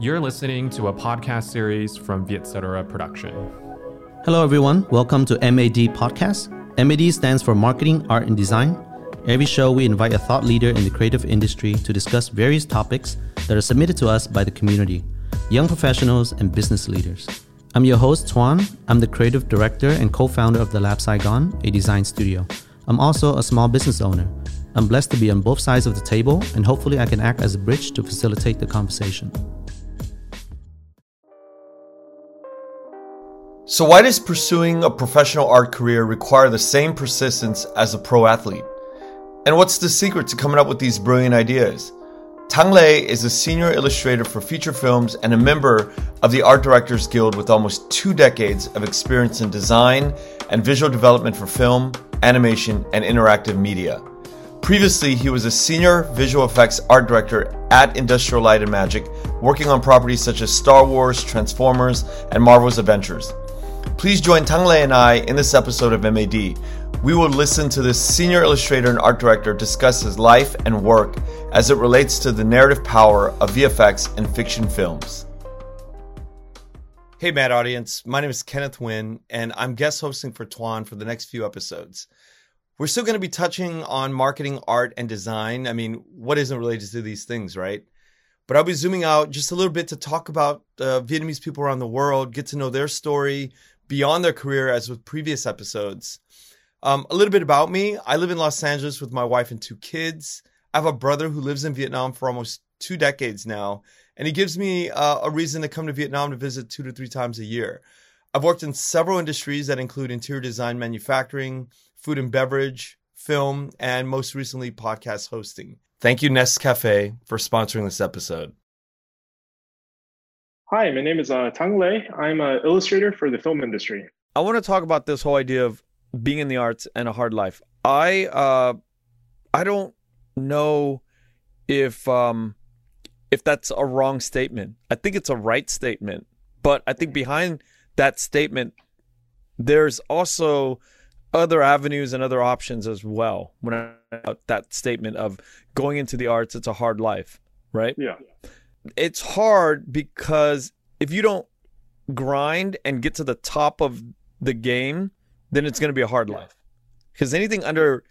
You're listening to a podcast series from Vietcetera Production. Hello, everyone. Welcome to MAD Podcast. MAD stands for Marketing, Art, and Design. Every show, we invite a thought leader in the creative industry to discuss various topics that are submitted to us by the community, young professionals, and business leaders. I'm your host, Tuan. I'm the creative director and co founder of The Lab Saigon, a design studio. I'm also a small business owner. I'm blessed to be on both sides of the table, and hopefully, I can act as a bridge to facilitate the conversation. So, why does pursuing a professional art career require the same persistence as a pro athlete? And what's the secret to coming up with these brilliant ideas? Tang Lei is a senior illustrator for feature films and a member of the Art Directors Guild with almost two decades of experience in design and visual development for film, animation, and interactive media. Previously, he was a senior visual effects art director at Industrial Light and Magic, working on properties such as Star Wars, Transformers, and Marvel's Adventures. Please join Tang Lei and I in this episode of MAD. We will listen to this senior illustrator and art director discuss his life and work as it relates to the narrative power of VFX and fiction films. Hey, Mad Audience. My name is Kenneth Nguyen, and I'm guest hosting for Tuan for the next few episodes. We're still going to be touching on marketing, art, and design. I mean, what isn't related to these things, right? But I'll be zooming out just a little bit to talk about uh, Vietnamese people around the world, get to know their story beyond their career, as with previous episodes. Um, a little bit about me I live in Los Angeles with my wife and two kids. I have a brother who lives in Vietnam for almost two decades now, and he gives me uh, a reason to come to Vietnam to visit two to three times a year. I've worked in several industries that include interior design, manufacturing, food and beverage, film, and most recently, podcast hosting. Thank you, Nescafe, for sponsoring this episode. Hi, my name is uh, Tang Lei. I'm an illustrator for the film industry. I want to talk about this whole idea of being in the arts and a hard life. I uh, I don't know if um, if that's a wrong statement. I think it's a right statement, but I think behind that statement, there's also other avenues and other options as well. When I that statement of going into the arts, it's a hard life, right? Yeah. It's hard because if you don't grind and get to the top of the game, then it's going to be a hard life. Because anything under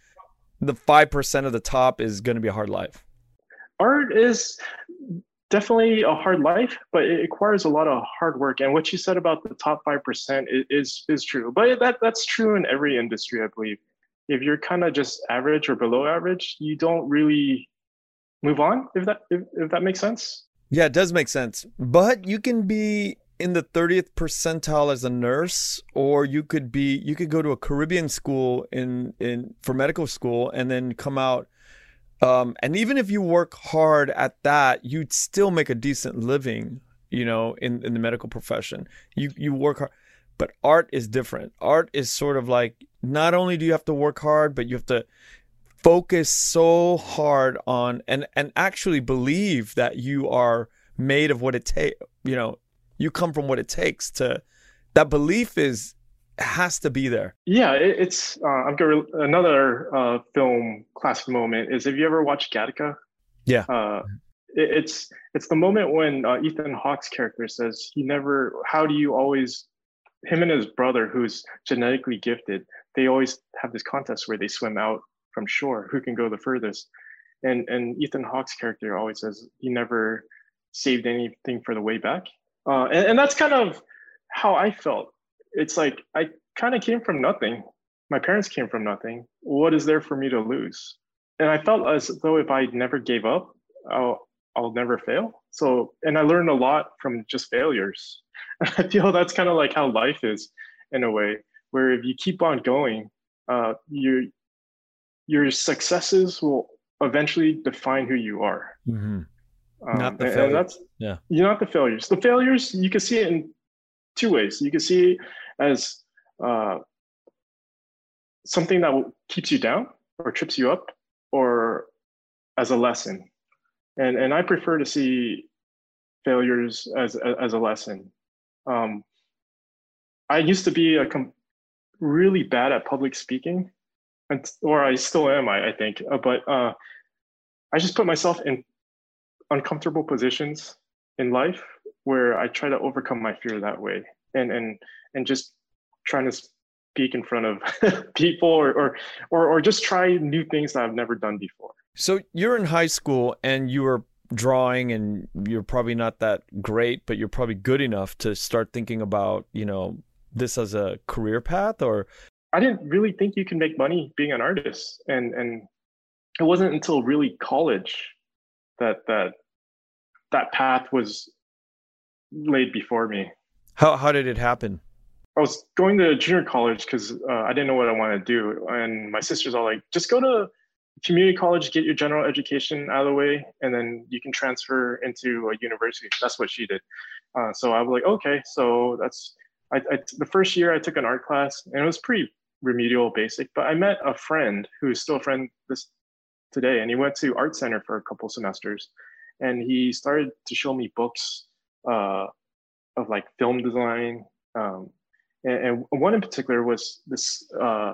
the 5% of the top is going to be a hard life. Art is definitely a hard life, but it requires a lot of hard work. And what you said about the top 5% is, is true. But that, that's true in every industry, I believe. If you're kind of just average or below average, you don't really move on, if that, if, if that makes sense. Yeah, it does make sense. But you can be in the 30th percentile as a nurse or you could be you could go to a caribbean school in in for medical school and then come out um, and even if you work hard at that you'd still make a decent living you know in in the medical profession you you work hard but art is different art is sort of like not only do you have to work hard but you have to focus so hard on and and actually believe that you are made of what it takes you know you come from what it takes to that belief is has to be there. Yeah, it, it's uh, I'm another uh, film classic moment is have you ever watched Gattaca? Yeah. Uh, it, it's it's the moment when uh, Ethan Hawke's character says he never. How do you always? Him and his brother, who's genetically gifted, they always have this contest where they swim out from shore. Who can go the furthest? And and Ethan Hawke's character always says he never saved anything for the way back. Uh, and, and that's kind of how I felt. It's like I kind of came from nothing. My parents came from nothing. What is there for me to lose? And I felt as though if I never gave up, I'll, I'll never fail. So, and I learned a lot from just failures. I feel that's kind of like how life is in a way, where if you keep on going, uh, your your successes will eventually define who you are. Mm-hmm. Um, not the failures. That's, yeah. You're not the failures. The failures, you can see it in two ways. You can see it as uh, something that keeps you down or trips you up, or as a lesson. And, and I prefer to see failures as, as a lesson. Um, I used to be a com- really bad at public speaking, and, or I still am, I, I think. Uh, but uh, I just put myself in uncomfortable positions in life where I try to overcome my fear that way, and and and just trying to speak in front of people, or or or, or just try new things that I've never done before. So you're in high school and you were drawing and you're probably not that great but you're probably good enough to start thinking about you know this as a career path or i didn't really think you can make money being an artist. And and it wasn't until really college that that that path was laid before me. How how did it happen? I was going to junior college because uh, i didn't know what i wanted to do. And my sisters all like just go to community college, get your general education out of the way, and then you can transfer into a university. That's what she did. Uh, so I was like, okay, so that's I, I, the first year I took an art class, and it was pretty remedial, basic. But I met a friend who's still a friend this today, and he went to art center for a couple semesters, and he started to show me books uh, of like film design. Um, and, and, one in particular was this uh,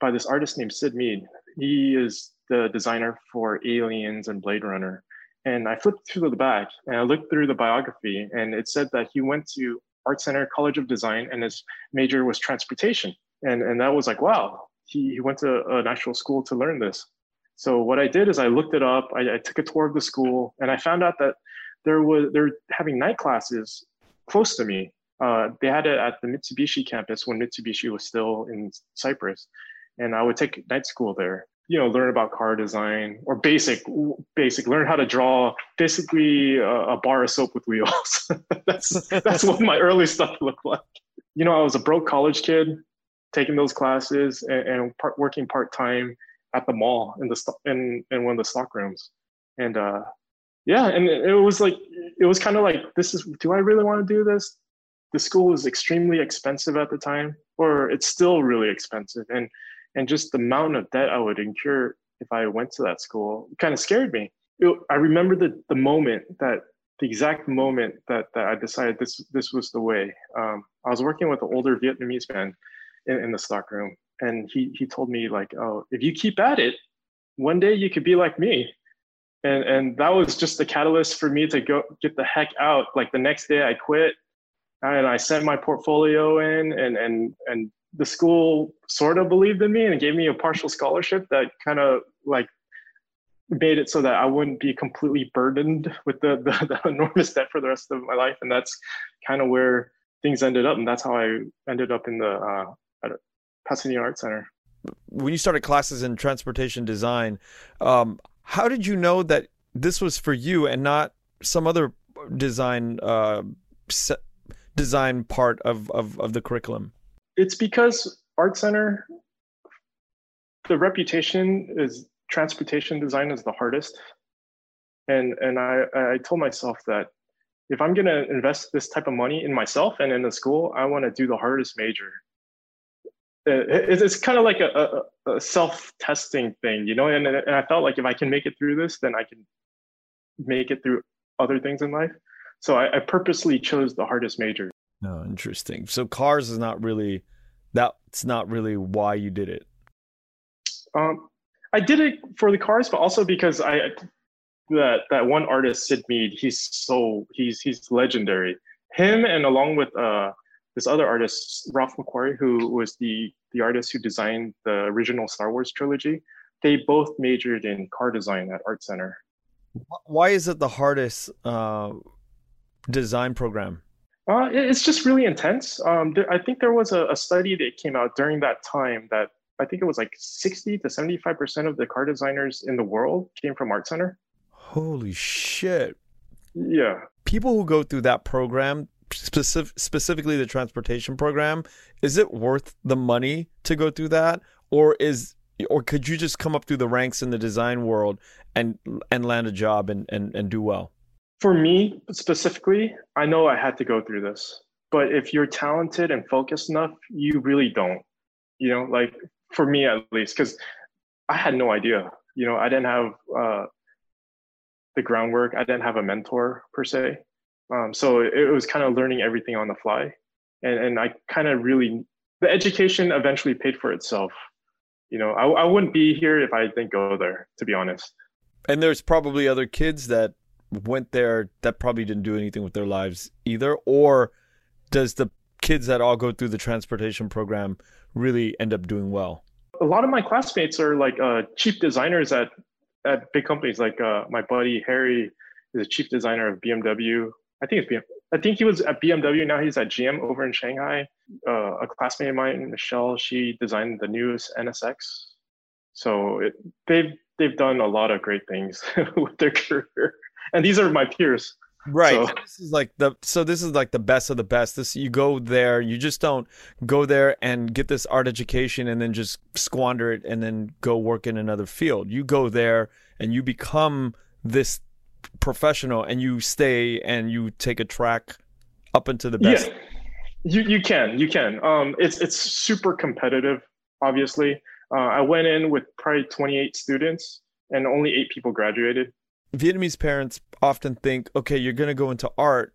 by this artist named Syd Mead. He is the designer for Aliens and Blade Runner. And I flipped through the back and I looked through the biography, and it said that he went to Art Center College of Design and his major was transportation. And, and that was like, wow, he, he went to an actual school to learn this. So what I did is I looked it up, I, I took a tour of the school, and I found out that there was they're having night classes close to me. Uh, they had it at the Mitsubishi campus when Mitsubishi was still in Cypress, and I would take night school there you know learn about car design or basic basic learn how to draw basically a, a bar of soap with wheels. That's that's what my early stuff looked like. You know i was a broke college kid taking those classes and, and part, working part-time at the mall in the in, in one of the stock rooms and uh yeah and it, it was like it was kind of like this is do i really want to do this the school was extremely expensive at the time or it's still really expensive and and just the amount of debt I would incur if I went to that school kind of scared me. It, I remember the the moment that the exact moment that, that I decided this this was the way. Um, I was working with an older Vietnamese man in, in the stockroom, and he he told me like, oh, if you keep at it, one day you could be like me. And and that was just the catalyst for me to go get the heck out. Like the next day I quit and I sent my portfolio in and and and the school sort of believed in me and gave me a partial scholarship that kind of like made it so that I wouldn't be completely burdened with the, the, the enormous debt for the rest of my life. And that's kind of where things ended up. And that's how I ended up in the uh, Pasadena Art Center. When you started classes in transportation design, um, how did you know that this was for you and not some other design uh, design part of, of, of the curriculum? it's because art center the reputation is transportation design is the hardest and and i i told myself that if i'm going to invest this type of money in myself and in the school i want to do the hardest major it's kind of like a, a, a self-testing thing you know and, and i felt like if i can make it through this then i can make it through other things in life so i, I purposely chose the hardest major no, oh, interesting. So cars is not really that's not really why you did it. Um, I did it for the cars, but also because I that that one artist Syd Mead, he's so he's he's legendary. Him and along with uh, this other artist Ralph McQuarrie, who was the the artist who designed the original Star Wars trilogy, they both majored in car design at Art Center. Why is it the hardest uh, design program? Uh, it's just really intense. Um, there, I think there was a, a, study that came out during that time that I think it was like 60 to 75% of the car designers in the world came from Art Center. Holy shit. Yeah. People who go through that program, specific, specifically the transportation program, is it worth the money to go through that? Or is or could you just come up through the ranks in the design world and and land a job and, and, and do well? for me specifically, I know I had to go through this. But if you're talented and focused enough, you really don't. You know, like for me at least, because I had no idea. You know, I didn't have uh, the groundwork. I didn't have a mentor per se. Um, so it was kind of learning everything on the fly, and and I kind of really the education eventually paid for itself. You know, I, I wouldn't be here if I didn't go there, to be honest. And there's probably other kids that went there that probably didn't do anything with their lives either? Or does the kids that all go through the transportation program really end up doing well? A lot of my classmates are like uh, chief designers at at big companies. Like uh, my buddy Harry is a chief designer of BMW. I think it's BMW. I think he was at BMW. Now he's at GM over in Shanghai. Uh, a classmate of mine, Michelle, she designed the newest NSX. So it, they've they've done a lot of great things with their career, and these are my peers. Right. So. This is like the so this is like the best of the best. This you go there, you just don't go there and get this art education and then just squander it and then go work in another field. You go there and you become this professional and you stay and you take a track up into the best. Yeah. You you can. You can. Um it's it's super competitive, obviously. Uh, I went in with probably 28 students and only 8 people graduated. Vietnamese parents often think, okay, you're gonna go into art,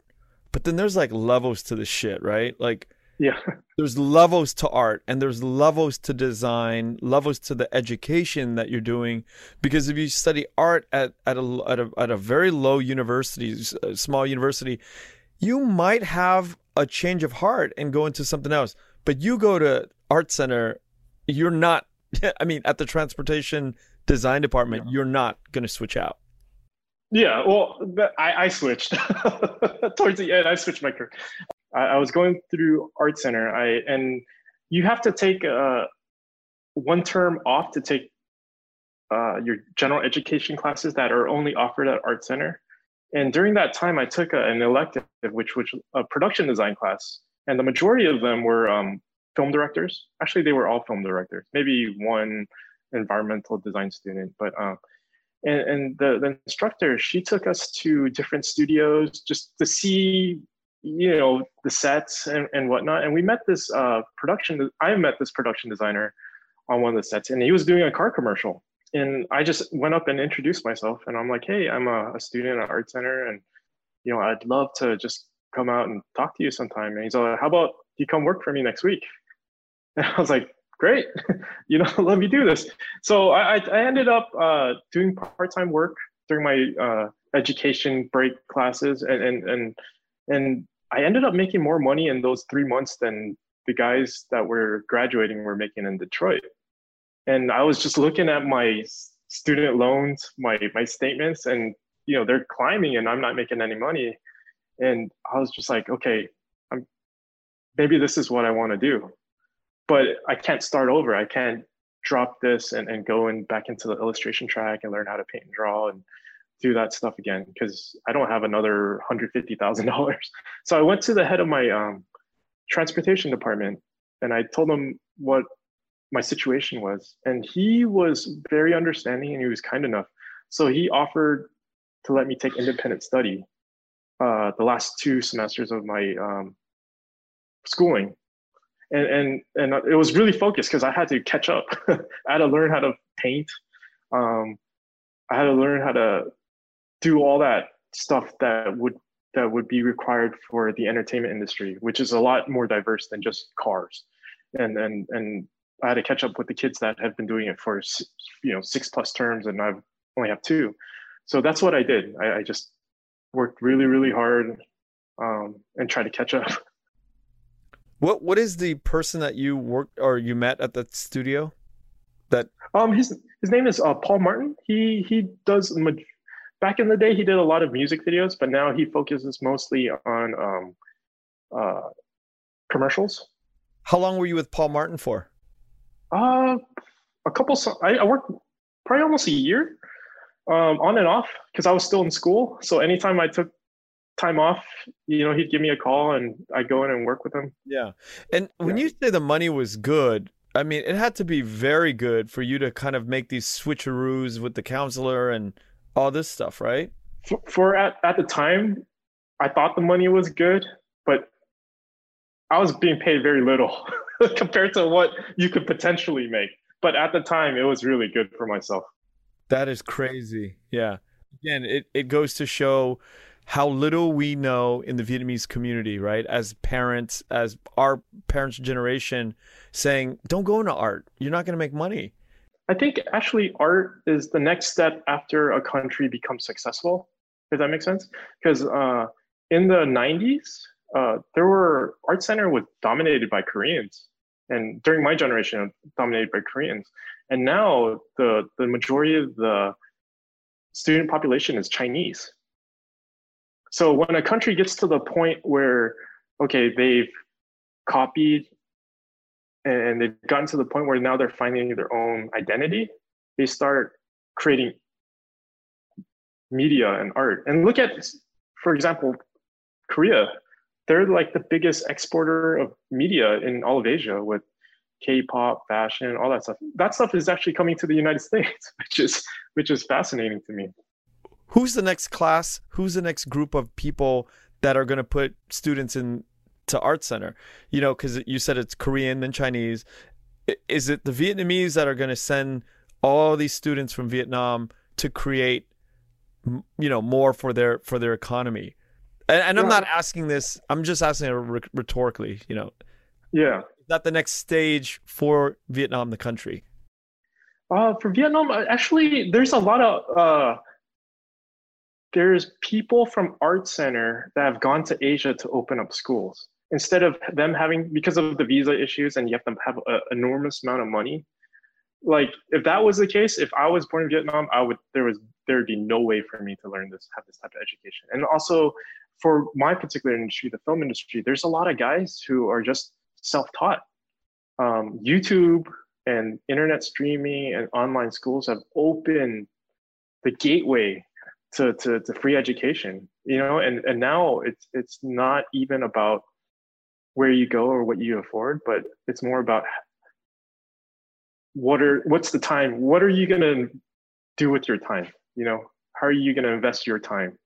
but then there's like levels to the shit, right? Like, yeah, there's levels to art, and there's levels to design, levels to the education that you're doing. Because if you study art at at a at a, at a very low university, a uh, small university, you might have a change of heart and go into something else. But you go to art center, you're not. I mean, at the transportation design department, yeah. you're not going to switch out. Yeah, well, I, I switched towards the end. I switched my career. I, I, was going through art center. I and you have to take uh, one term off to take uh, your general education classes that are only offered at art center. And during that time, I took a, an elective, which was a production design class, and the majority of them were um, film directors. Actually, they were all film directors. Maybe one environmental design student, but. Uh, and, and the, the instructor she took us to different studios just to see you know the sets and, and whatnot. And we met this uh, production i met this production designer on one of the sets and he was doing a car commercial. And i just went up and introduced myself and i'm like hey i'm a, a student at art center and you know i'd love to just come out and talk to you sometime. And he's like how about you come work for me next week? And i was like great, you know, let me do this. So I, I ended up uh, doing part-time work during my uh, education break classes, and and and and I ended up making more money in those three months than the guys that were graduating were making in Detroit. And I was just looking at my student loans, my my statements, and you know they're climbing, and I'm not making any money. And I was just like, okay, I'm maybe this is what I want to do but I can't start over. I can't drop this and, and go and back into the illustration track and learn how to paint and draw and do that stuff again because I don't have another hundred fifty thousand dollars. So I went to the head of my um, transportation department and I told him what my situation was, and he was very understanding and he was kind enough. So he offered to let me take independent study uh, the last two semesters of my um, schooling and and and it was really focused because I had to catch up. I had to learn how to paint. Um, I had to learn how to do all that stuff that would that would be required for the entertainment industry, which is a lot more diverse than just cars. And and and I had to catch up with the kids that have been doing it for you know six plus terms, and I only have two. So that's what I did. I, I just worked really really hard um, and tried to catch up. What what is the person that you worked or you met at the studio? That um his his name is uh, Paul Martin. He he does back in the day he did a lot of music videos, but now he focuses mostly on um uh commercials. How long were you with Paul Martin for? Uh a couple I, I worked probably almost a year um on and off because I was still in school. So anytime I took time off, you know, he'd give me a call and I'd go in and work with him. Yeah. And when yeah. you say the money was good, I mean, it had to be very good for you to kind of make these switcheroos with the counselor and all this stuff, right? For, for at, at the time, I thought the money was good, but I was being paid very little compared to what you could potentially make. But at the time, it was really good for myself. That is crazy. Yeah. Again, it, it goes to show how little we know in the Vietnamese community, right? As parents, as our parents' generation saying, don't go into art. You're not going to make money. I think actually art is the next step after a country becomes successful. Does that make sense, because uh, in the '90s, uh, there were art center was dominated by Koreans, and during my generation, dominated by Koreans. And now the the majority of the student population is Chinese. So when a country gets to the point where okay, they've copied and they've gotten to the point where now they're finding their own identity, they start creating media and art. And look at, for example, Korea. They're like the biggest exporter of media in all of Asia with K-pop, fashion, all that stuff. That stuff is actually coming to the United States, which is which is fascinating to me. Who's the next class? Who's the next group of people that are going to put students in to art center? You know, because you said it's Korean and Chinese. Is it the Vietnamese that are going to send all these students from Vietnam to create, you know, more for their for their economy? And, and I'm not asking this. I'm just asking it rhetorically. You know. Yeah. Is that the next stage for Vietnam, the country? Uh, for Vietnam, uh, actually, there's a lot of uh, there's people from Art Center that have gone to Asia to open up schools instead of them having because of the visa issues and you have to have an enormous amount of money. Like if that was the case, if I was born in Vietnam, I would there was there would be no way for me to learn this have this type of education. And also for my particular industry, the film industry, there's a lot of guys who are just self-taught. Um, YouTube and internet streaming and online schools have opened the gateway to, to, to free education you know and, and now it's it's not even about where you go or what you afford but it's more about what are what's the time? What are you going to do with your time? You know how are you going to invest your time?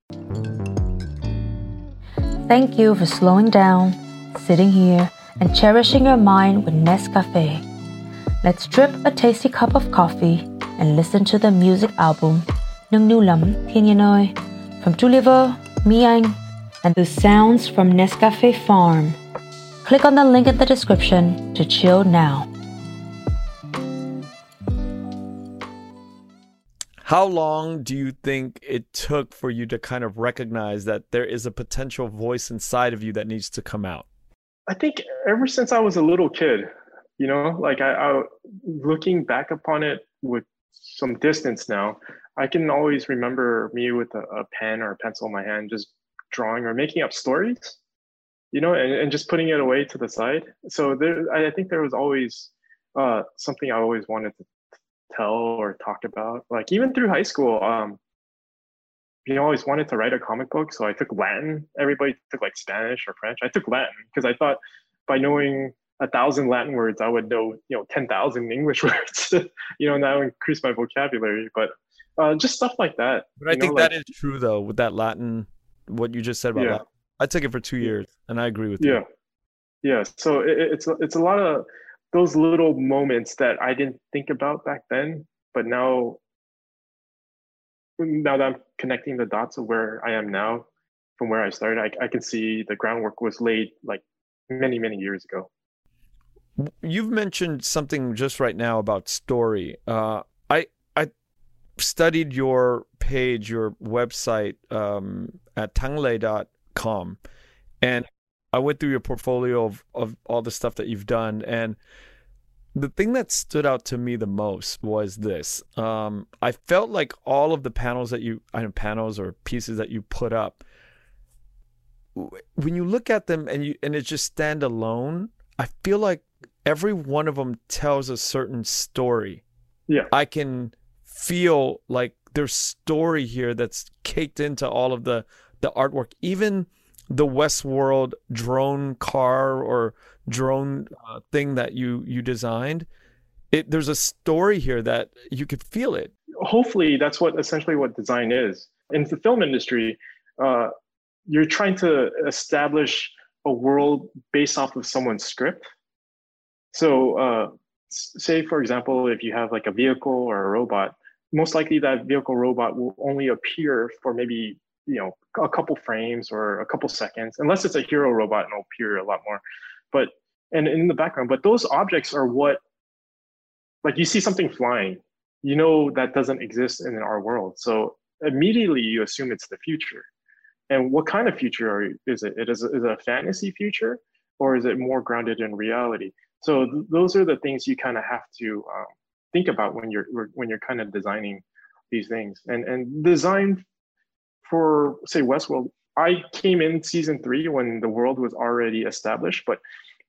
Thank you for slowing down sitting here and cherishing your mind with nescafe. Let's drip a tasty cup of coffee and listen to the music album Nhiên ơi from Tulliver, Mi Anh, and the sounds from Nescafe Farm. Click on the link in the description to chill now. How long do you think it took for you to kind of recognize that there is a potential voice inside of you that needs to come out? I think ever since I was a little kid, you know, like I, I looking back upon it with some distance now, I can always remember me with a, a, pen or a pencil in my hand, just drawing or making up stories, you know, and, and just putting it away to the side. So there, I think there was always uh, something I always wanted to tell or talk about. Like even through high school, um, you know, I always wanted to write a comic book. So I took Latin. Everybody took like Spanish or French. I took Latin because I thought by knowing a thousand Latin words, I would know, you know, 10,000 English words, you know, and that would increase my vocabulary. But uh, just stuff like that. But I think know, that like, is true though with that Latin, what you just said about yeah. Latin. I took it for two years, and I agree with yeah. you. Yeah, yeah. So it, it's it's a lot of those little moments that I didn't think about back then, but now now that I'm connecting the dots of where I am now from where I started, I, I can see the groundwork was laid like many many years ago. You've mentioned something just right now about story. Uh, I I studied your page, your website um, at tanglei.com, and I went through your portfolio of, of all the stuff that you've done. And the thing that stood out to me the most was this. Um, I felt like all of the panels that you, I know, panels or pieces that you put up, when you look at them and you and it just stand alone, I feel like every one of them tells a certain story. Yeah. I can feel like there's story here that's caked into all of the the artwork. Even the westworld drone car or drone uh, thing that you you designed it there's a story here that you could feel it. Hopefully that's what essentially what design is. In the film industry uh, you're trying to establish a world based off of someone's script. So uh, say for example if you have like a vehicle or a robot most likely that vehicle robot will only appear for maybe you know a couple frames or a couple seconds unless it's a hero robot and it'll appear a lot more but and in the background but those objects are what like you see something flying you know that doesn't exist in our world so immediately you assume it's the future. And what kind of future are is it? It is, is it a fantasy future or is it more grounded in reality? So th- those are the things you kind of have to um, think about when you're when you're kind of designing these things. And and design for say Westworld, I came in season three when the world was already established, but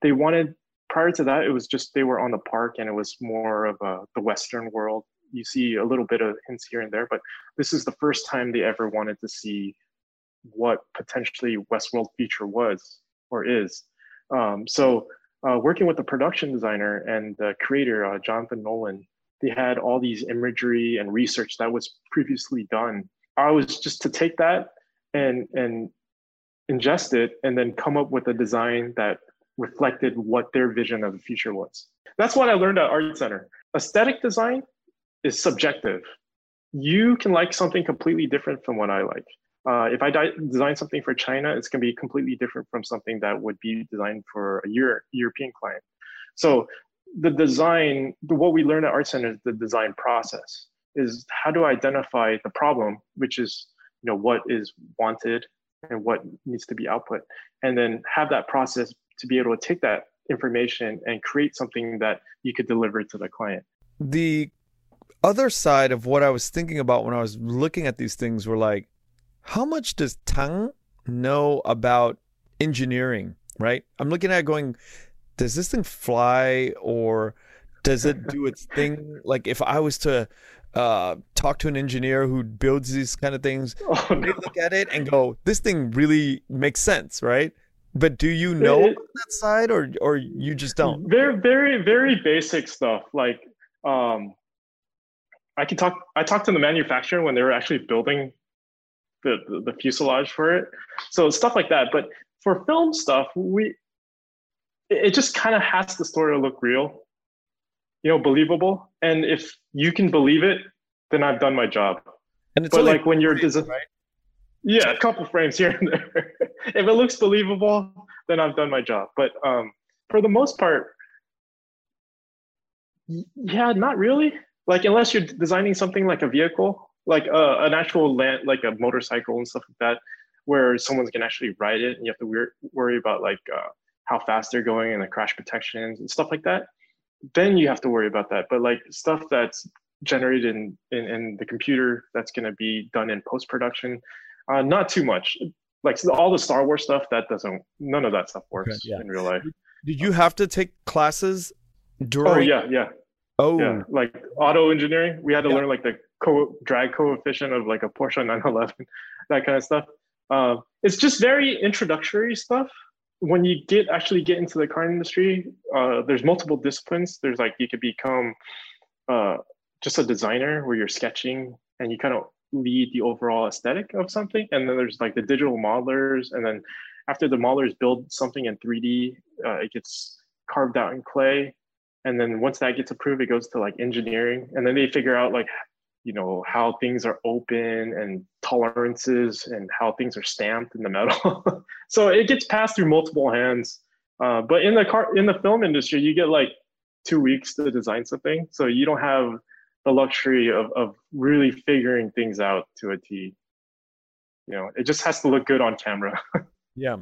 they wanted prior to that it was just they were on the park and it was more of a, the Western world. You see a little bit of hints here and there, but this is the first time they ever wanted to see what potentially Westworld future was or is. Um, so uh, working with the production designer and the creator, uh, Jonathan Nolan, they had all these imagery and research that was previously done. I was just to take that and and ingest it and then come up with a design that reflected what their vision of the future was. That's what I learned at Art Center. Aesthetic design is subjective. You can like something completely different from what I like. Uh, if I di- design something for China, it's going to be completely different from something that would be designed for a Euro- European client. So the design, what we learn at Art Center is the design process is how to identify the problem, which is you know what is wanted and what needs to be output, and then have that process to be able to take that information and create something that you could deliver to the client. The other side of what I was thinking about when I was looking at these things were like, how much does Tang know about engineering, right? I'm looking at going, does this thing fly or does it do its thing? Like if I was to uh, talk to an engineer who builds these kind of things, oh, no. they look at it and go, this thing really makes sense, right? But do you know it, that side or or you just don't? Very, very, very basic stuff. Like um I can talk I talked to the manufacturer when they were actually building the, the, the fuselage for it. So stuff like that. But for film stuff, we it just kind of has the story to look real, you know, believable. And if you can believe it, then I've done my job. And it's but like when you're designing, right? Yeah, a couple frames here and there. if it looks believable, then I've done my job. But um, for the most part, yeah, not really. Like unless you're designing something like a vehicle, like uh, an actual land, like a motorcycle and stuff like that, where someone's gonna actually ride it, and you have to wor- worry about like uh, how fast they're going and the crash protections and stuff like that. Then you have to worry about that. But like stuff that's generated in in, in the computer that's gonna be done in post production, uh, not too much. Like all the Star Wars stuff, that doesn't. None of that stuff works okay, yeah. in real life. Did you have to take classes during? Oh yeah, yeah. Oh, yeah. Like auto engineering, we had to yeah. learn like the co- drag coefficient of like a Porsche 911, that kind of stuff. Uh, it's just very introductory stuff. When you get actually get into the car industry, uh, there's multiple disciplines. There's like you could become uh, just a designer where you're sketching and you kind of lead the overall aesthetic of something. And then there's like the digital modelers, and then after the modelers build something in 3D, uh, it gets carved out in clay and then once that gets approved it goes to like engineering and then they figure out like you know how things are open and tolerances and how things are stamped in the metal. So it gets passed through multiple hands. Uh, but in the car in the film industry you get like two weeks to design something. So you don't have the luxury of, of really figuring things out to a t. You know it just has to look good on camera. Yeah.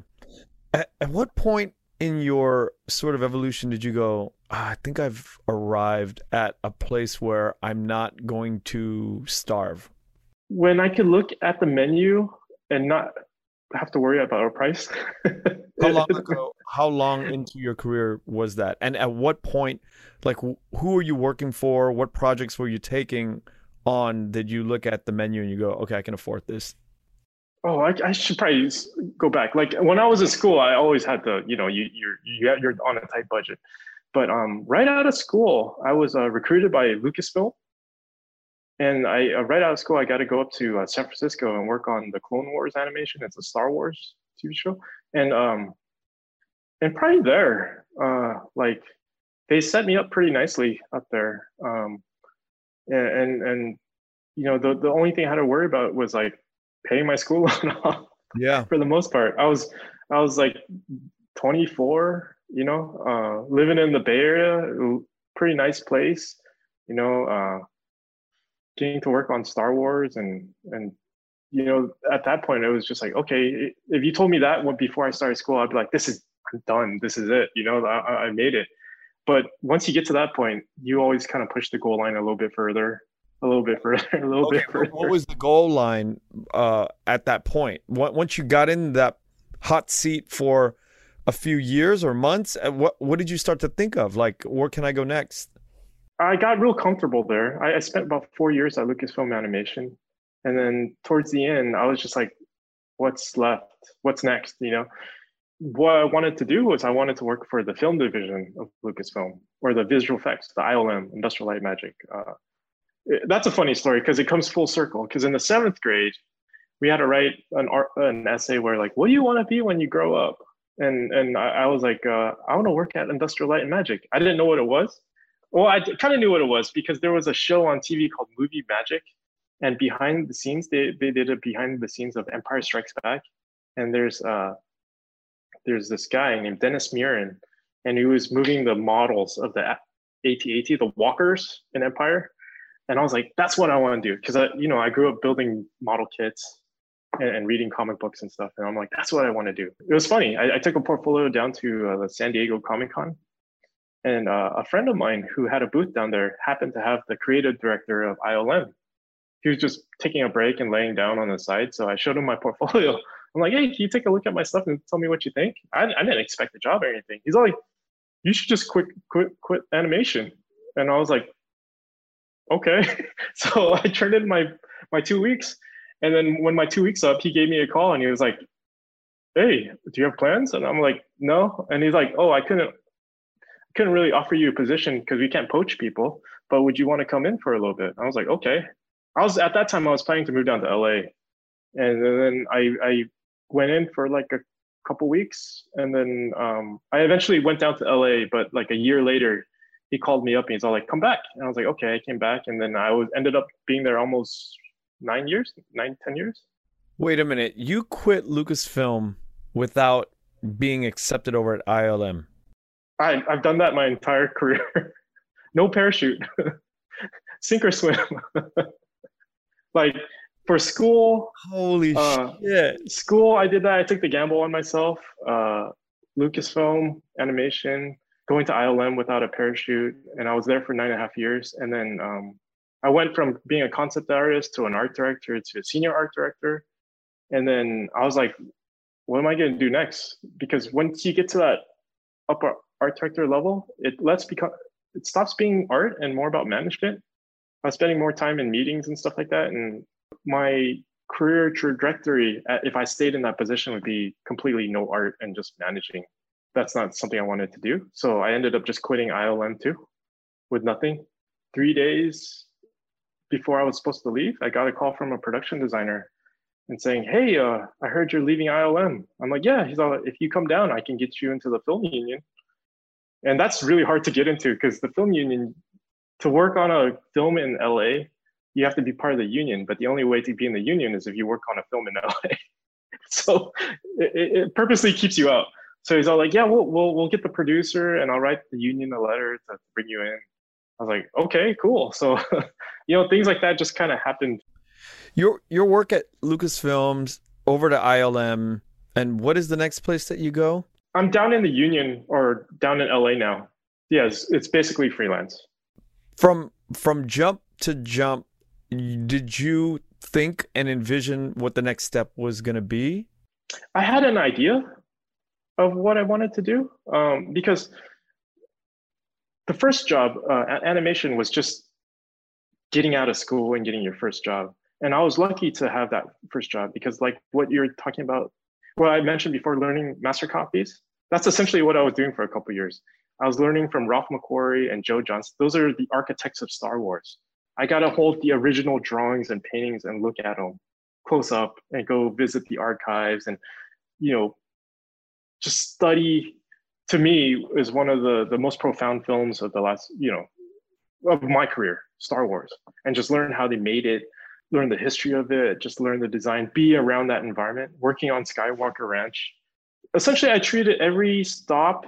At, at what point in your sort of evolution did you go ah, i think i've arrived at a place where i'm not going to starve when i could look at the menu and not have to worry about our price. How long ago how long into your career was that? And at what point like who are you working for? What projects were you taking on did you look at the menu and you go okay i can afford this Oh, I, I, should probably go back. Like when I was in school, I always had to, you know, you you're you you're on a tight budget. But um, right out of school, I was uh, recruited by Lucasfilm, and I uh, right out of school, I got to go up to uh, San Francisco and work on the Clone Wars animation. It's a Star Wars TV show, and um, and probably there, uh, like they set me up pretty nicely up there. Um, and and, and you know, the the only thing I had to worry about was like paying my school loan off. Yeah. For the most part, I was I was like 24, you know, uh, living in the Bay Area, pretty nice place, you know, uh, getting to work on Star Wars and and you know, at that point, it was just like, okay, if you told me that before I started school, I'd be like, this is I'm done. This is it. You know, I, I made it. But once you get to that point, you always kind of push the goal line a little bit further, a little bit further, a little okay, bit further. What was the goal line uh, at that point? Once you got in that hot seat for a few years or months, uh, what what did you start to think of? Like, where can I go next? I got real comfortable there. I, I spent about four years at Lucasfilm Animation, and then towards the end, I was just like, "What's left? What's next?" You know what I wanted to do was I wanted to work for the film division of Lucasfilm or the visual effects, the ILM, Industrial Light Magic. Uh, that's a funny story because it comes full circle. Because in the seventh grade, we had to write an art, an essay where like, what do you want to be when you grow up? And and I, I was like, uh, I want to work at Industrial Light and Magic. I didn't know what it was. Well, I kind of knew what it was because there was a show on TV called Movie Magic, and behind the scenes, they they did a behind the scenes of Empire Strikes Back, and there's uh there's this guy named Dennis Muren, and he was moving the models of the AT-AT, the walkers in Empire. And I was like, that's what I want to do. Cause I, you know, I grew up building model kits and, and reading comic books and stuff. And I'm like, that's what I want to do. It was funny. I, I took a portfolio down to uh, the San Diego Comic Con. And uh, a friend of mine who had a booth down there happened to have the creative director of ILM. He was just taking a break and laying down on the side. So I showed him my portfolio. I'm like, hey, can you take a look at my stuff and tell me what you think? I, I didn't expect a job or anything. He's like, you should just quit quit quit animation. And I was like, okay. so I turned in my my two weeks. And then when my two weeks up, he gave me a call and he was like, Hey, do you have plans? And I'm like, no. And he's like, Oh, I couldn't couldn't really offer you a position because we can't poach people, but would you want to come in for a little bit? I was like, okay. I was at that time I was planning to move down to LA. And then I I went in for like a couple weeks and then um, i eventually went down to la but like a year later he called me up and he's all like come back and i was like okay i came back and then i was ended up being there almost nine years nine ten years wait a minute you quit lucasfilm without being accepted over at ilm I, i've done that my entire career no parachute sink or swim like for school. Holy uh, shit! School, I did that. I took the gamble on myself. Uh, Lucasfilm animation, going to ILM without a parachute, and I was there for nine and a half years. And then um, I went from being a concept artist to an art director to a senior art director. And then I was like, what am I going to do next? Because once you get to that upper art director level, it lets become it stops being art and more about management. I was spending more time in meetings and stuff like that, and my career trajectory, uh, if I stayed in that position, would be completely no art and just managing. That's not something I wanted to do. So I ended up just quitting ILM too with nothing. Three days before I was supposed to leave, I got a call from a production designer and saying, Hey, uh, I heard you're leaving ILM. I'm like, Yeah. He's all, if you come down, I can get you into the film union. And that's really hard to get into because the film union, to work on a film in LA you have to be part of the union, but the only way to be in the union is if you work on a film in LA. so it, it, purposely keeps you out. So he's all like, "Yeah, we'll we'll we'll get the producer, and I'll write the union a letter to bring you in." I was like, "Okay, cool." So, you know, things like that just kind of happened. Your your work at Lucasfilms over to ILM, and what is the next place that you go? I'm down in the union or down in LA now. Yes, it's basically freelance. From from jump to jump did you think and envision what the next step was going to be? I had an idea of what I wanted to do um, because the first job, uh, animation, was just getting out of school and getting your first job. And I was lucky to have that first job because, like what you're talking about, what I mentioned before, learning master copies. That's essentially what I was doing for a couple years. I was learning from Ralph McQuarrie and Joe Johnston. Those are the architects of Star Wars. I got to hold the original drawings and paintings and look at them close up and go visit the archives and, you know, just study to me is one of the, the most profound films of the last, you know, of my career, Star Wars, and just learn how they made it, learn the history of it, just learn the design, be around that environment, working on Skywalker Ranch. Essentially, I treated every stop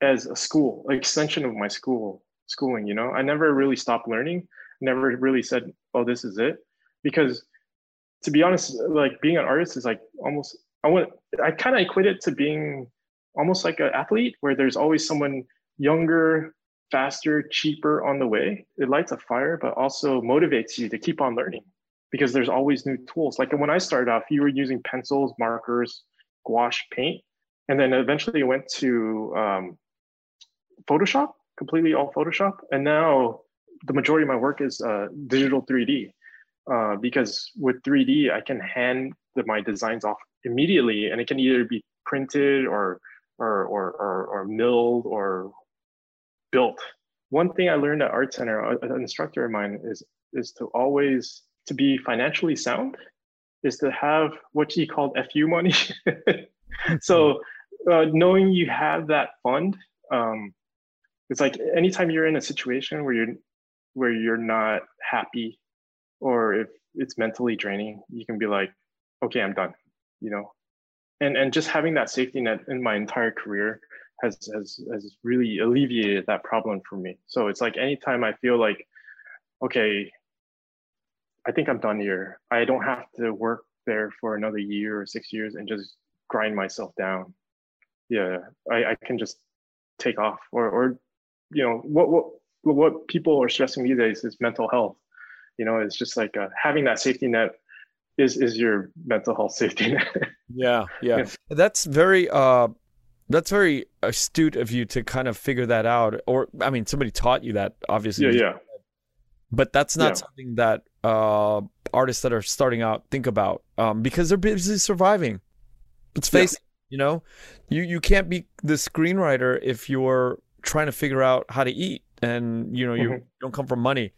as a school, an extension of my school schooling. You know, I never really stopped learning. Never really said, "Oh, this is it," because to be honest, like being an artist is like almost I want I kind of equate it to being almost like an athlete where there's always someone younger, faster, cheaper on the way. It lights a fire, but also motivates you to keep on learning because there's always new tools. Like when I started off, you were using pencils, markers, gouache, paint, and then eventually went to um, Photoshop, completely all Photoshop, and now the majority of my work is uh, digital 3D. Uh, because with 3D, I can hand the, my designs off immediately, and it can either be printed or or or or, or milled or built. One thing I learned at Art Center, an instructor of mine, is is to always to be financially sound, is to have what he called FU money. so uh, knowing you have that fund, um, it's like anytime you're in a situation where you're where you're not happy or if it's mentally draining, you can be like, okay, I'm done, you know. And and just having that safety net in my entire career has has has really alleviated that problem for me. So it's like anytime I feel like, okay, I think I'm done here. I don't have to work there for another year or six years and just grind myself down. Yeah, I, I can just take off or or you know what what what people are stressing these days is mental health you know it's just like uh, having that safety net is is your mental health safety net. Yeah, yeah, that's very uh that's very astute of you to kind of figure that out or i mean somebody taught you that obviously. Yeah yeah. But that's not yeah. something that uh artists that are starting out think about um because they're busy surviving. Let's face yeah. it you know you you can't be the screenwriter if you're trying to figure out how to eat and you know you mm-hmm. don't come from money.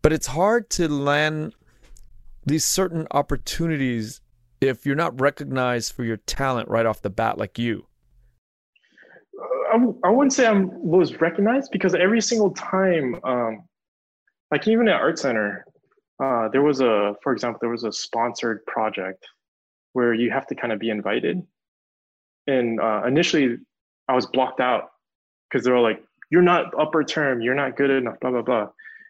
But it's hard to land these certain opportunities if you're not recognized for your talent right off the bat like you? Uh, I, wouldn't say I was recognized because every single time um, like even at art center uh, there was a for example there was a sponsored project where you have to kind of be invited. And uh, initially i was blocked out because they were like you're not upper term you're not good enough blah blah blah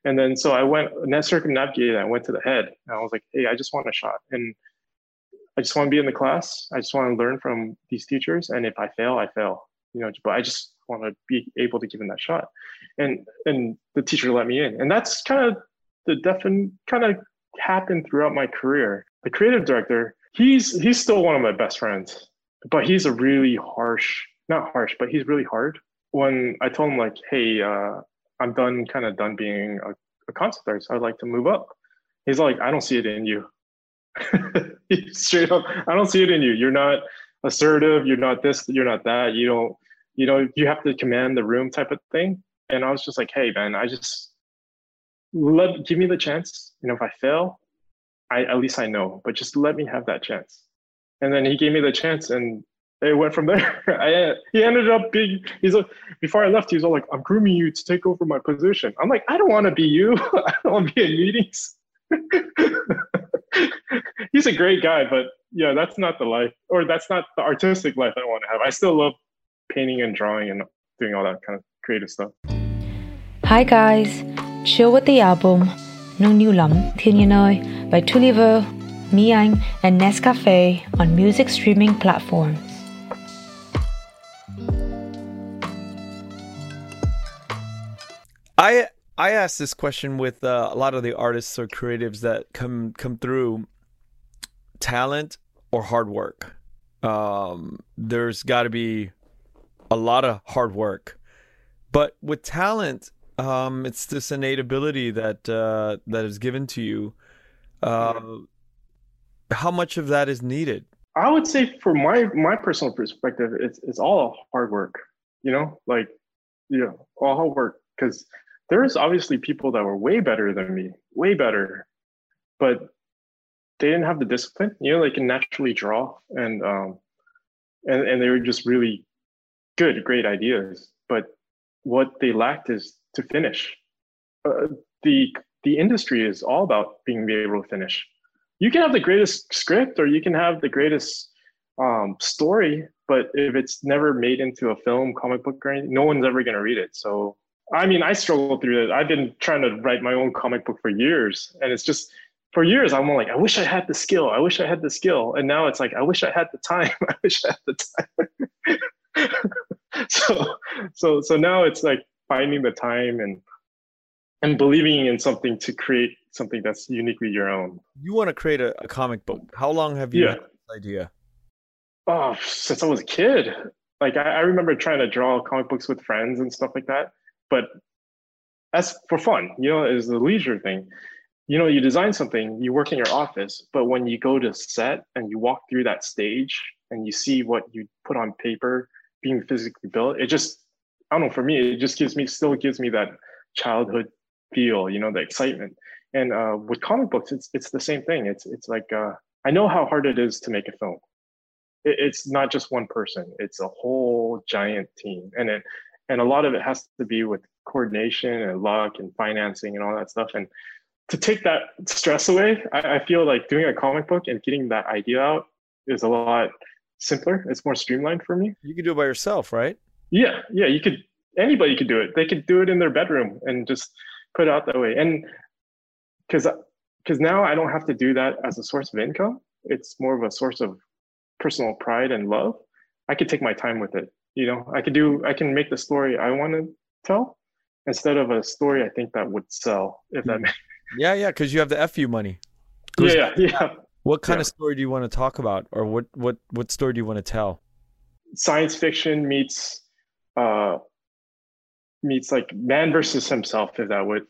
and then so I went net circumnavigated. I went to the head and I was like, hey, I just want a shot. And I just want to be in the class. I just want to learn from these teachers. And if I fail, I fail. You know, but I just want to be able to give them that shot. And and the teacher let me in. And that's kind of the definite kind of happened throughout my career. The creative director, he's he's still one of my best friends, but he's a really harsh, not harsh, but he's really hard. When I told him like, hey, uh, I'm done, kind of done being a, a concept artist. I'd like to move up. He's like, I don't see it in you. Straight up, I don't see it in you. You're not assertive. You're not this. You're not that. You don't. You know, you have to command the room type of thing. And I was just like, hey, man, I just let give me the chance. You know, if I fail, I at least I know. But just let me have that chance. And then he gave me the chance, and it went from there. I, he ended up being, he's like, before I left, he was all like, I'm grooming you to take over my position. I'm like, I don't want to be you. I don't want to be in meetings. he's a great guy, but yeah, that's not the life, or that's not the artistic life I want to have. I still love painting and drawing and doing all that kind of creative stuff. Hi guys, chill with the album Nung New Lam Thiên by Tuliver, Miang, and Nescafe on music streaming platforms. I I ask this question with uh, a lot of the artists or creatives that come come through. Talent or hard work? Um, there's got to be a lot of hard work, but with talent, um, it's this innate ability that uh, that is given to you. Uh, how much of that is needed? I would say, from my my personal perspective, it's it's all hard work. You know, like know, all hard work because there's obviously people that were way better than me, way better, but they didn't have the discipline. You know, they can naturally draw and um, and and they were just really good, great ideas. But what they lacked is to finish. Uh, the the industry is all about being able to finish. You can have the greatest script or you can have the greatest um, story, but if it's never made into a film, comic book, or anything, no one's ever going to read it. So I mean, I struggle through it. I've been trying to write my own comic book for years, and it's just for years I'm like, I wish I had the skill. I wish I had the skill. And now it's like, I wish I had the time. I wish I had the time. so so so now it's like finding the time and and believing in something to create something that's uniquely your own. You want to create a, a comic book. How long have you Yeah. had this idea? Oh, since I was a kid. Like I, I remember trying to draw comic books with friends and stuff like that. But as for fun, you know, is the leisure thing. You know, you design something, you work in your office, but when you go to set and you walk through that stage and you see what you put on paper being physically built, it just I don't know, for me, it just gives me still gives me that childhood feel, you know, the excitement. And uh, with comic books, it's it's the same thing. It's it's like uh, I know how hard it is to make a film. It, it's not just one person; it's a whole giant team, and it and a lot of it has to be with coordination and luck and financing and all that stuff. And to take that stress away, I, I feel like doing a comic book and getting that idea out is a lot simpler. It's more streamlined for me. You can do it by yourself, right? Yeah, yeah, you could. Anybody could do it. They could do it in their bedroom and just put it out that way. And because because now I don't have to do that as a source of income. It's more of a source of personal pride and love. I could take my time with it. You know, I could do. I can make the story I want to tell instead of a story I think that would sell. If that makes Yeah, yeah, because you have the FU money. yeah, yeah, yeah. What kind Yeah. of story do you want to talk about, or what what what story do you want to tell? Science fiction meets uh meets like man versus himself, if that would,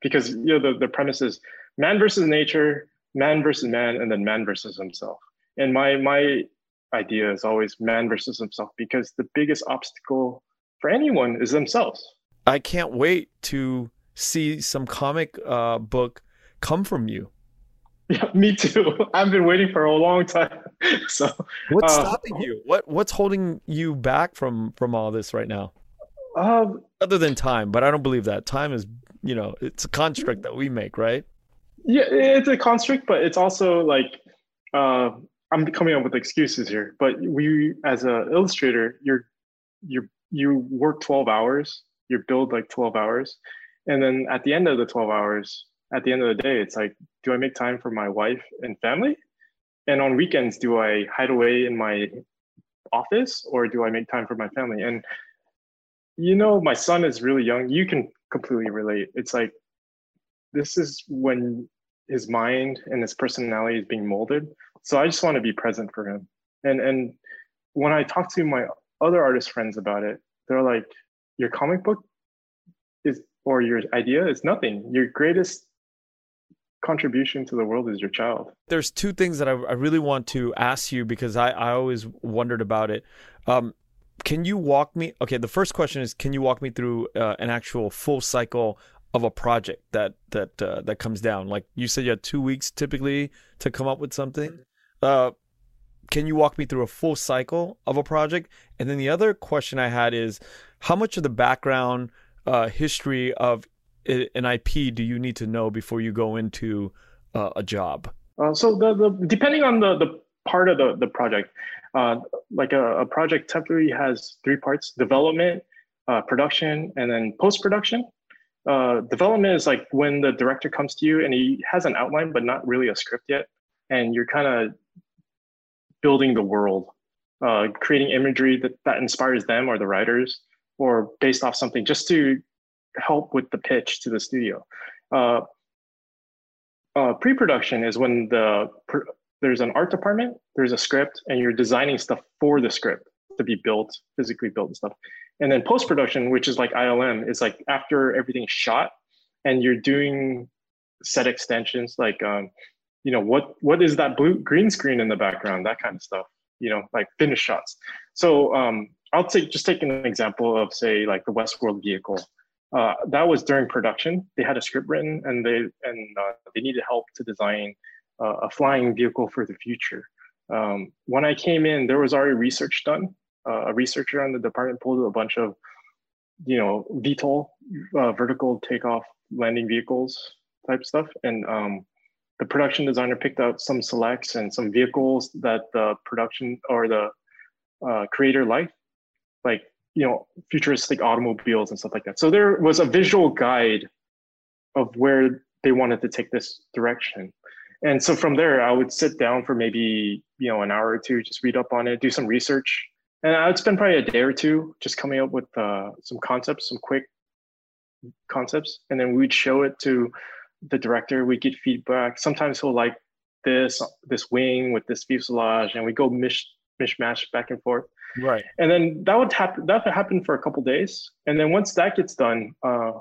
because you know the the premise is man versus nature, man versus man, and then man versus himself. And my my idea is always man versus himself because the biggest obstacle for anyone is themselves. I can't wait to see some comic uh, book come from you. Yeah, me too. I've been waiting for a long time. So What's Uh, stopping you? What what's holding you back from from all this right now? um, Other than time, but I don't believe that time is you know it's a construct that we make, right? Yeah, it's a construct, but it's also like uh, I'm coming up with excuses here. But we, as an illustrator, you're you you work 12 hours, you build like 12 hours, and then at the end of the 12 hours, at the end of the day, it's like, do I make time for my wife and family? And on weekends, do I hide away in my office or do I make time for my family? And you know, my son is really young. You can completely relate. It's like this is when his mind and his personality is being molded. So I just want to be present for him. And and when I talk to my other artist friends about it, they're like, your comic book is or your idea is nothing. Your greatest contribution to the world is your child. There's two things that I, I really want to ask you because I, I always wondered about it. Um, can you walk me? Okay, the first question is, can you walk me through uh, an actual full cycle of a project that that uh, that comes down? Like you said, you had two weeks typically to come up with something. Uh, can you walk me through a full cycle of a project? And then the other question I had is, how much of the background uh, history of an IP do you need to know before you go into uh, a job? Uh, so the, the depending on the, the part of the, the project, uh, like a, a project typically has three parts: development, uh, production, and then post production. Uh, development is like when the director comes to you and he has an outline but not really a script yet, and you're kind of building the world, uh, creating imagery that, that inspires them or the writers, or based off something just to help with the pitch to the studio. Uh, uh, pre-production is when the pr- there's an art department, there's a script, and you're designing stuff for the script to be built, physically built and stuff. And then post-production, which is like ILM, is like after everything's shot, and you're doing set extensions, like um, you know what what is that blue green screen in the background, that kind of stuff. You know, like finish shots. So um, I'll take just take an example of say like the Westworld vehicle uh, that was during production. They had a script written, and they and uh, they needed help to design uh, a flying vehicle for the future. Um, when I came in, there was already research done. Uh, a researcher on the department pulled a bunch of, you know, VTOL, uh, vertical takeoff landing vehicles type stuff, and um, the production designer picked out some selects and some vehicles that the production or the uh, creator liked, like you know futuristic automobiles and stuff like that. So there was a visual guide of where they wanted to take this direction. And so from there, I would sit down for maybe you know an hour or two, just read up on it, do some research, and I would spend probably a day or two just coming up with uh, some concepts, some quick concepts, and then we'd show it to the director. We get feedback. Sometimes he'll like this this wing with this fuselage, and we go mish mishmash back and forth. Right. And then that would happen. That would happen for a couple days, and then once that gets done, uh,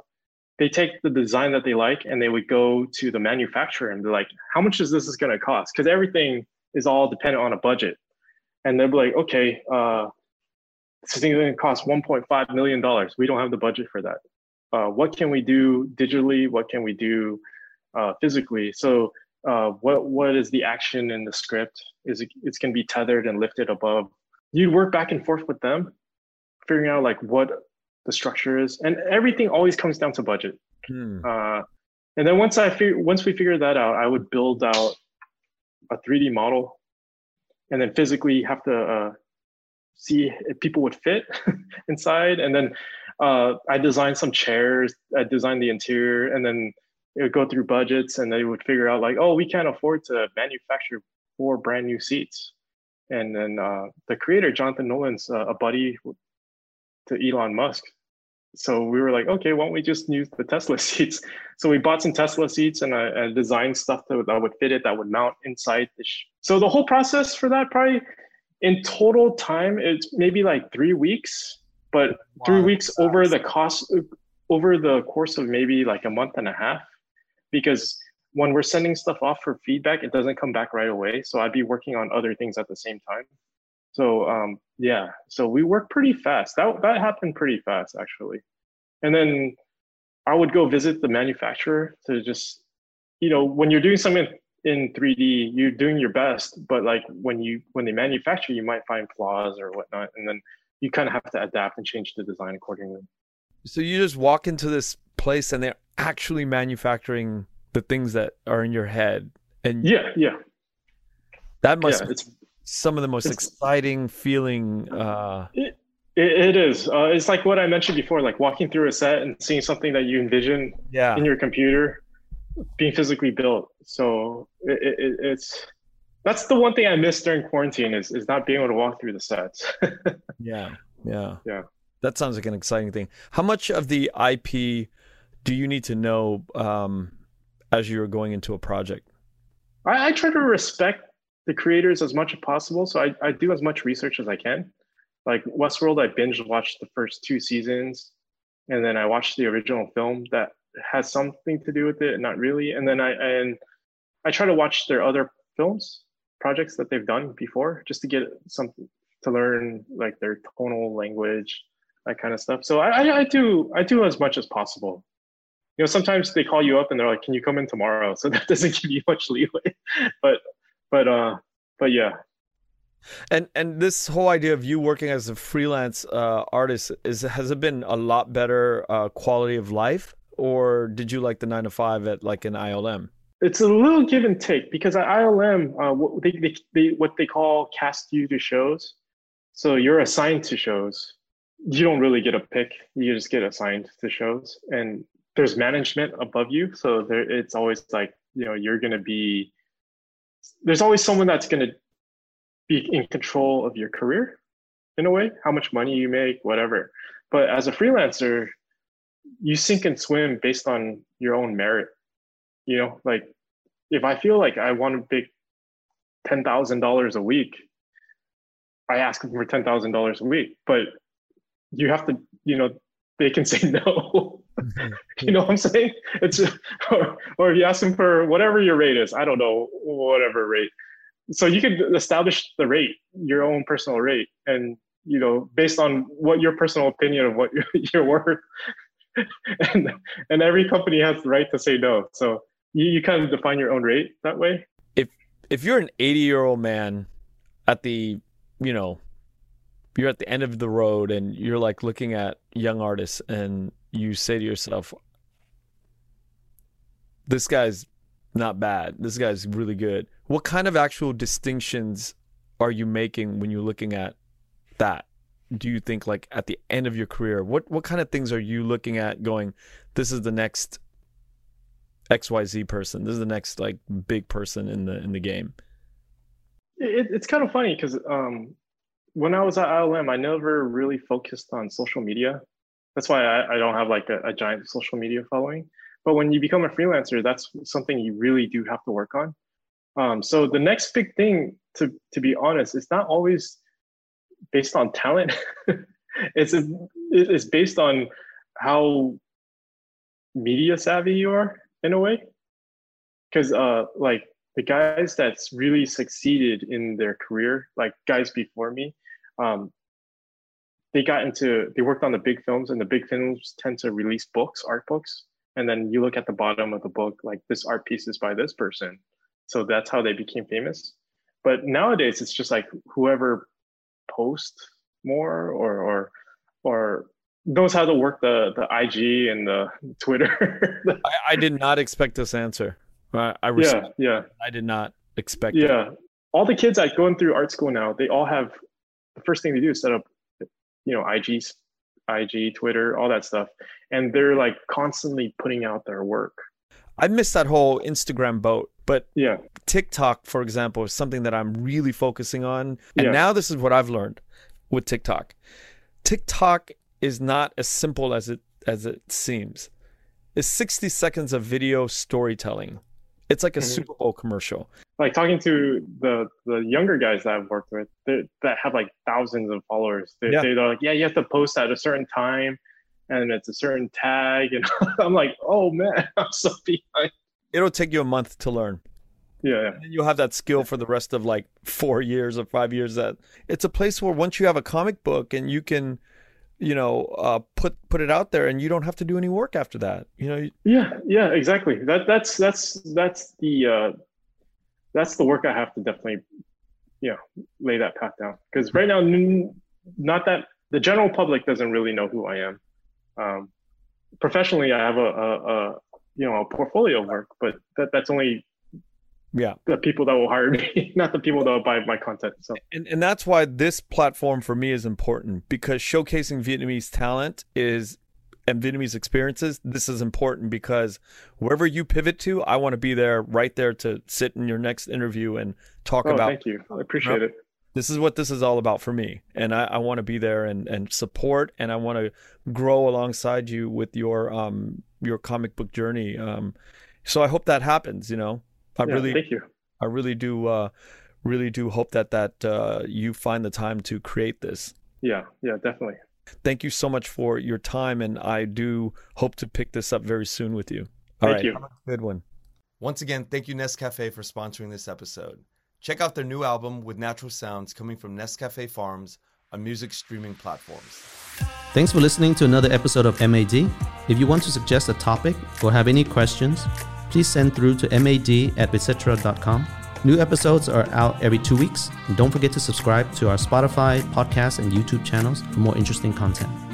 they take the design that they like, and they would go to the manufacturer and be like, "How much is this is going to cost?" Because everything is all dependent on a budget, and they'll be like, "Okay, uh, this is going to cost 1.5 million dollars. We don't have the budget for that. Uh, what can we do digitally? What can we do uh, physically?" So uh, what what is the action in the script? Is it, it's going to be tethered and lifted above you'd work back and forth with them, figuring out like what the structure is, and everything always comes down to budget. Hmm. Uh, and then once I fig- once we figured that out, I would build out a 3D model, and then physically have to uh, see if people would fit inside. And then uh, I designed some chairs. I designed the interior, and then it would go through budgets, and they would figure out like, oh, we can't afford to manufacture four brand new seats. And then uh, the creator jonathan nolan's uh, a buddy to elon musk. So we were like okay why don't we just use the tesla seats? So we bought some tesla seats and i, I designed stuff that, that would fit it that would mount inside the sh- so the whole process for that probably in total time it's maybe like three weeks but three weeks over the cost over the course of maybe like a month and a half because when we're sending stuff off for feedback, it doesn't come back right away. So I'd be working on other things at the same time. So um, yeah, so we work pretty fast. That that happened pretty fast actually. And then I would go visit the manufacturer to just, you know, when you're doing something in 3D, you're doing your best, but like when you when they manufacture, you might find flaws or whatnot, and then you kind of have to adapt and change the design accordingly. So you just walk into this place and they're actually manufacturing the things that are in your head and yeah yeah that must yeah, it's some of the most exciting feeling uh it, it is uh, it's like what i mentioned before like walking through a set and seeing something that you envision yeah. in your computer being physically built so it, it, it's that's the one thing i missed during quarantine is is not being able to walk through the sets yeah yeah yeah that sounds like an exciting thing how much of the ip do you need to know um as you are going into a project? I, I try to respect the creators as much as possible. So I, I do as much research as I can. Like Westworld, I binge watched the first two seasons, and then I watched the original film that has something to do with it, not really. And then I and I try to watch their other films, projects that they've done before, just to get something to learn like their tonal language, that kind of stuff. So I, I, do I do as much as possible. You know sometimes they call you up and they're like can you come in tomorrow? So that doesn't give you much leeway. But but uh but yeah. And and this whole idea of you working as a freelance uh, artist is has it been a lot better uh, quality of life? Or did you like the nine to five at like an ILM? It's a little give and take because at ILM, uh, what they, they, they what they call cast you to shows. So you're assigned to shows. You don't really get a pick. You just get assigned to shows, and there's management above you so there it's always like you know you're to be there's always someone that's to be in control of your career in a way how much money you make whatever but as a freelancer you sink and swim based on your own merit you know like if i feel like i want to make $10000 a week i ask them for $10000 a week but you have to you know they can say no mm-hmm. you know what I'm saying? It's or, or if you ask them for whatever your rate is, I don't know, whatever rate. So you could establish the rate, your own personal rate, and you know, based on what your personal opinion of what you're worth. and and every company has the right to say no. So you, you kind of define your own rate that way. If if you're an 80 year old man at the you know you're at the end of the road and you're like looking at young artists and you say to yourself, this guy's not bad. This guy's really good. What kind of actual distinctions are you making when you're looking at that? Do you think like at the end of your career, what what kind of things are you looking at going, this is the next XYZ person. This is the next like big person in the in the game. It, it's kind of funny because um, when I was at ILM, I never really focused on social media. That's why I, I don't have like a, a giant social media following. But when you become a freelancer, that's something you really do have to work on. Um, so the next big thing, to to be honest, it's not always based on talent. it's it's based on how media savvy you are in a way. Because uh, like the guys that's really succeeded in their career, like guys before me, um, they got into they worked on the big films, and the big films tend to release books, art books, and then you look at the bottom of the book, like this art piece is by this person, so that's how they became famous. But nowadays, it's just like whoever posts more or or or knows how to work the the IG and the Twitter. I, I, did not expect this answer. I, I yeah, yeah. I did not expect. Yeah, it. all the kids like going through art school now, they all have the first thing they do is set up, you know, IG, IG, Twitter, all that stuff, and they're like constantly putting out their work. I missed that whole Instagram boat, but yeah, TikTok, for example, is something that I'm really focusing on, and yeah. now this is what I've learned with TikTok. TikTok is not as simple as it as it seems. It's 60 seconds of video storytelling. It's like a mm-hmm. Super Bowl commercial. Like talking to the the younger guys that I've worked with that have like thousands of followers. They, yeah. They're like, yeah, you have to post at a certain time, and it's a certain tag, and I'm like, oh man, I'm so behind. It'll take you a month to learn. Yeah, And you'll have that skill for the rest of like four years or five years. That it's a place where once you have a comic book and you can you know uh, put put it out there and you don't have to do any work after that you know? Yeah yeah exactly. That that's that's that's the uh that's the work i have to definitely you know lay that path down. Because right now not that the general public doesn't really know who i am. Um professionally i have a, a, a you know a portfolio of work but that that's only yeah. The people that will hire me not the people that will buy my content so. And, and that's why this platform for me is important because showcasing vietnamese talent is and vietnamese experiences this is important because wherever you pivot to i want to be there right there to sit in your next interview and talk oh, about thank you. I appreciate you know, it. This is what this is all about for me and i, I want to be there and, and support and i want to grow alongside you with your um your comic book journey um so i hope that happens you know I yeah, really, thank you. I really do, uh, really do hope that that uh, you find the time to create this. Yeah, yeah, definitely. Thank you so much for your time, and I do hope to pick this up very soon with you. All thank right, you. good one. Once again, thank you Nescafe for sponsoring this episode. Check out their new album with natural sounds coming from Nescafe Farms on music streaming platforms. Thanks for listening to another episode of MAD. If you want to suggest a topic or have any questions please send through to mad at etc.com. New episodes are out every two weeks. And don't forget to subscribe to our Spotify, podcast, and YouTube channels for more interesting content.